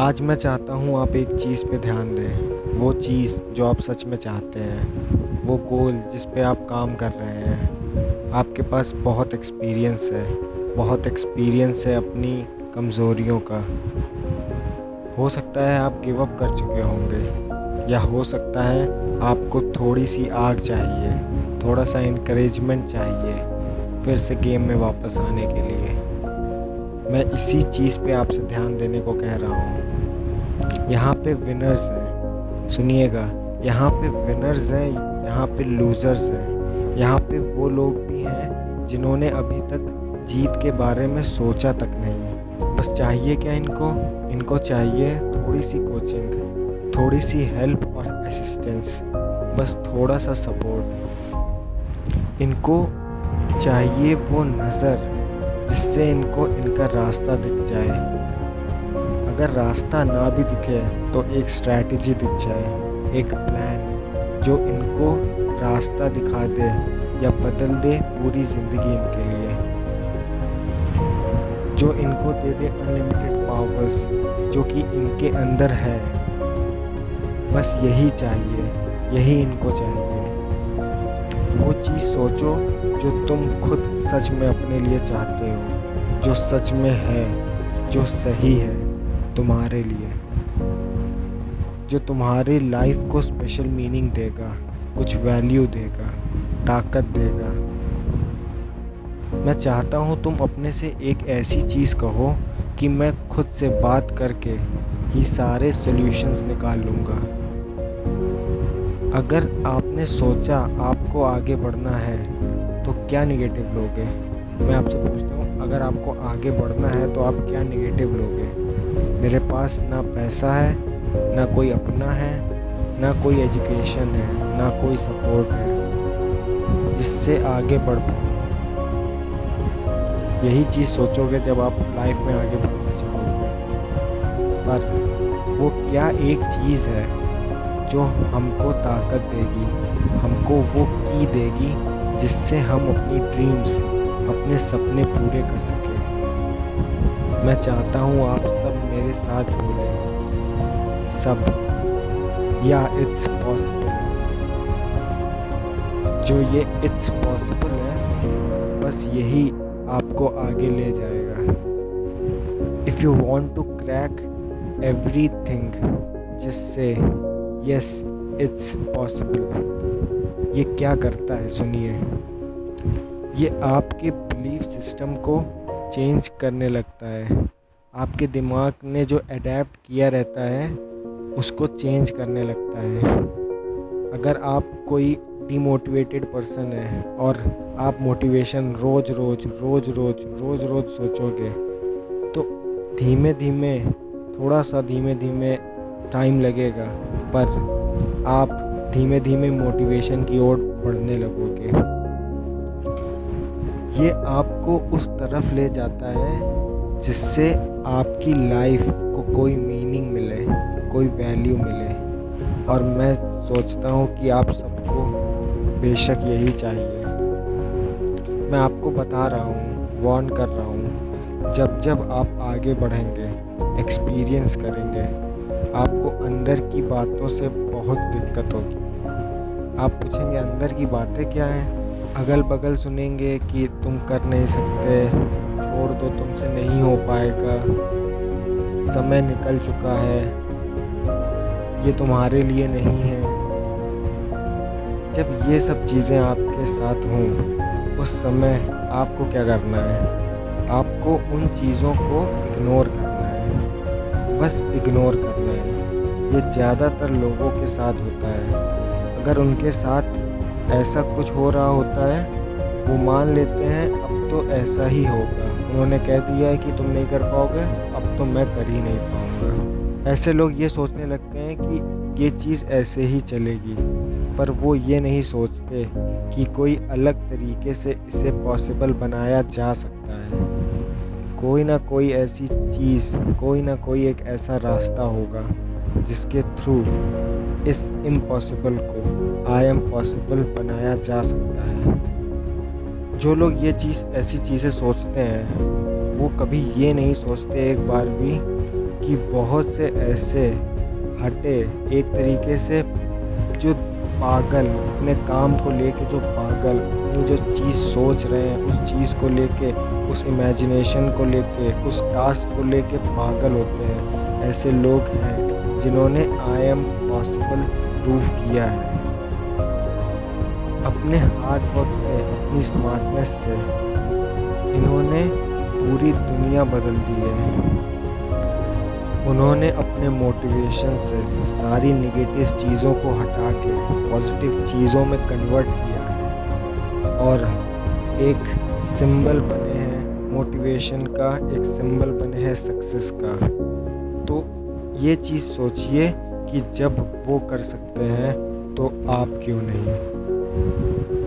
आज मैं चाहता हूँ आप एक चीज़ पे ध्यान दें। वो चीज़ जो आप सच में चाहते हैं। वो गोल जिस पे आप काम कर रहे हैं। आपके पास बहुत एक्सपीरियंस है। बहुत एक्सपीरियंस है अपनी कमज़ोरियों का। हो सकता है आप गिव अप कर चुके होंगे। या हो सकता है आपको थोड़ी सी आग चाहिए। थोड़ा सा इंकरेजमेंट चाहिए। फिर से गेम में वापस आने के लिए। मैं इसी चीज़ पे आपसे ध्यान देने को कह रहा हूँ। यहाँ पे विनर्स हैं। सुनिएगा, यहाँ पे विनर्स हैं, यहाँ पे लूज़र्स हैं। यहाँ पे वो लोग भी हैं जिन्होंने अभी तक जीत के बारे में सोचा तक नहीं है। बस चाहिए क्या इनको? इनको चाहिए थोड़ी सी कोचिंग थोड़ी सी हेल्प और असिस्टेंस बस थोड़ा सा सपोर्ट इनको चाहिए वो नज़र। जिससे इनको इनका रास्ता दिख जाए। अगर रास्ता ना भी दिखे तो एक स्ट्रैटेजी दिख जाए, एक प्लान जो इनको रास्ता दिखा दे या बदल दे पूरी ज़िंदगी इनके लिए। जो इनको दे दे अनलिमिटेड पावर्स जो कि इनके अंदर है। बस यही चाहिए, यही इनको चाहिए। वो चीज़ सोचो जो तुम खुद सच में अपने लिए चाहते हो, जो सच में है, जो सही है तुम्हारे लिए। जो तुम्हारी लाइफ को स्पेशल मीनिंग देगा, कुछ वैल्यू देगा, ताकत देगा। मैं चाहता हूँ तुम अपने से एक ऐसी चीज़ कहो कि मैं खुद से बात करके ही सारे सॉल्यूशंस निकाल लूँगा। अगर आपने सोचा आपको आगे बढ़ना है तो क्या निगेटिव लोगे? मैं आपसे पूछता हूँ, अगर आपको आगे बढ़ना है तो आप क्या निगेटिव लोगे? मेरे पास ना पैसा है, ना कोई अपना है, ना कोई एजुकेशन है, ना कोई सपोर्ट है, जिससे आगे बढ़ पाऊँ। यही चीज़ सोचोगे जब आप लाइफ में आगे बढ़ना चाहोगे। पर वो क्या एक चीज़ है जो हमको ताकत देगी, हमको वो की देगी जिससे हम अपनी ड्रीम्स अपने सपने पूरे कर सकें। मैं चाहता हूँ आप सब मेरे साथ बोलें, सब, या इट्स पॉसिबल जो ये इट्स पॉसिबल है, बस यही आपको आगे ले जाएगा। If you want to crack everything जिससे यस इट्स पॉसिबल ये क्या करता है, सुनिए। ये आपके बिलीफ सिस्टम को चेंज करने लगता है। आपके दिमाग ने जो अडेप्ट किया रहता है, उसको चेंज करने लगता है। अगर आप कोई डिमोटिवेटेड पर्सन है और आप मोटिवेशन रोज़ रोज़ रोज़ रोज़ रोज़ रोज़ सोचोगे तो धीमे धीमे थोड़ा सा धीमे धीमे टाइम लगेगा, पर आप धीमे धीमे मोटिवेशन की ओर बढ़ने लगोगे। ये आपको उस तरफ़ ले जाता है जिससे आपकी लाइफ को कोई मीनिंग मिले, कोई वैल्यू मिले। और मैं सोचता हूँ कि आप सबको बेशक यही चाहिए। मैं आपको बता रहा हूँ वार्न कर रहा हूँ जब जब आप आगे बढ़ेंगे एक्सपीरियंस करेंगे आपको अंदर की बातों से बहुत दिक्कत होगी। आप पूछेंगे, अंदर की बातें क्या हैं? अगल बगल सुनेंगे कि तुम कर नहीं सकते, छोड़ दो, तुमसे नहीं हो पाएगा। समय निकल चुका है। ये तुम्हारे लिए नहीं है। जब ये सब चीज़ें आपके साथ हों, उस समय आपको क्या करना है? आपको उन चीज़ों को इग्नोर करना बस इग्नोर करना है। ये ज़्यादातर लोगों के साथ होता है। अगर उनके साथ ऐसा कुछ हो रहा होता है, वो मान लेते हैं, अब तो ऐसा ही होगा। उन्होंने कह दिया है कि तुम नहीं कर पाओगे, अब तो मैं कर ही नहीं पाऊँगा। ऐसे लोग ये सोचने लगते हैं कि ये चीज़ ऐसे ही चलेगी। पर वो ये नहीं सोचते कि कोई अलग तरीके से इसे पॉसिबल बनाया जा सकता है कोई ना कोई ऐसी चीज़, कोई ना कोई एक ऐसा रास्ता होगा जिसके थ्रू इस इम्पॉसिबल को आई एम पॉसिबल बनाया जा सकता है। जो लोग ये चीज़, ऐसी चीज़ें सोचते हैं, वो कभी ये नहीं सोचते एक बार भी कि बहुत से ऐसे हटे एक तरीके से जो पागल, अपने काम को लेके जो पागल, अपनी जो चीज़ सोच रहे हैं, उस चीज़ को लेके उस इमेजिनेशन को लेके, उस टास्क को लेके पागल होते हैं। ऐसे लोग हैं जिन्होंने आई एम पॉसिबल प्रूव किया है। अपने हार्ड वर्क से, अपनी स्मार्टनेस से इन्होंने पूरी दुनिया बदल दी है। उन्होंने अपने मोटिवेशन से सारी नेगेटिव चीज़ों को हटा के पॉजिटिव चीज़ों में कन्वर्ट किया है। और एक सिंबल बने मोटिवेशन का एक सिंबल बने है सक्सेस का। तो ये चीज़ सोचिए कि जब वो कर सकते हैं तो आप क्यों नहीं?